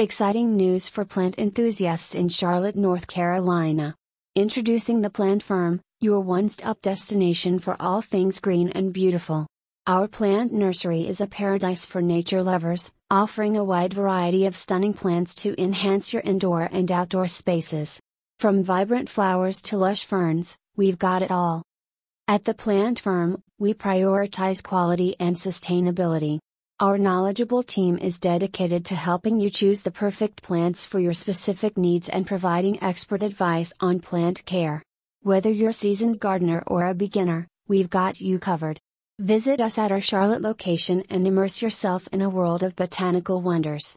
Exciting news for plant enthusiasts in Charlotte, North Carolina. Introducing the Plant Firm, your one stop destination for all things green and beautiful. Our plant nursery is a paradise for nature lovers, offering a wide variety of stunning plants to enhance your indoor and outdoor spaces. From vibrant flowers to lush ferns, we've got it all. At the Plant Firm, we prioritize quality and sustainability. Our knowledgeable team is dedicated to helping you choose the perfect plants for your specific needs and providing expert advice on plant care. Whether you're a seasoned gardener or a beginner, we've got you covered. Visit us at our Charlotte location and immerse yourself in a world of botanical wonders.